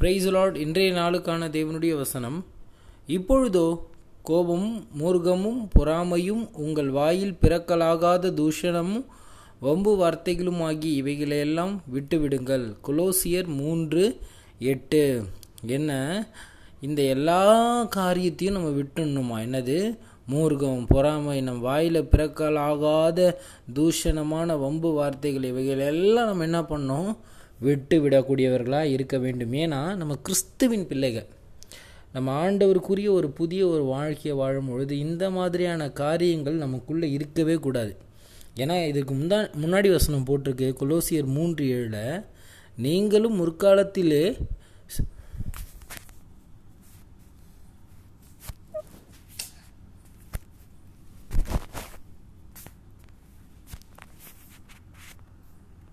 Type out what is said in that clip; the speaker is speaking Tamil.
பிரைஸ் லார்ட் இன்றைய நாளுக்கான தேவனுடைய வசனம். இப்பொழுதோ கோபமும் மூர்க்கமும் பொறாமையும் உங்கள் வாயில் பிறக்கலாகாத தூஷணமும் வம்பு வார்த்தைகளுமாகி இவைகளையெல்லாம் விட்டுவிடுங்கள். குலோசியர் மூன்று எட்டு. என்ன? இந்த எல்லா காரியத்தையும் நம்ம விட்டுணுமா? என்னது? மூர்க்கம் பொறாமை நம் வாயில் பிறக்கலாகாத தூஷணமான வம்பு வார்த்தைகள் இவைகள் எல்லாம் நம்ம என்ன பண்ணோம் விட்டு விடக்கூடியவர்களாக இருக்க வேண்டும். ஏன்னா நம்ம கிறிஸ்துவின் பிள்ளைகள். நம்ம ஆண்டவருக்குரிய ஒரு புதிய ஒரு வாழ்க்கையை வாழும் பொழுது இந்த மாதிரியான காரியங்கள் நமக்குள்ளே இருக்கவே கூடாது. ஏன்னா இதுக்கு முந்தா முன்னாடி வசனம் போட்டிருக்கு கொலோசியர் மூன்று ஏழில் நீங்களும் முற்காலத்திலே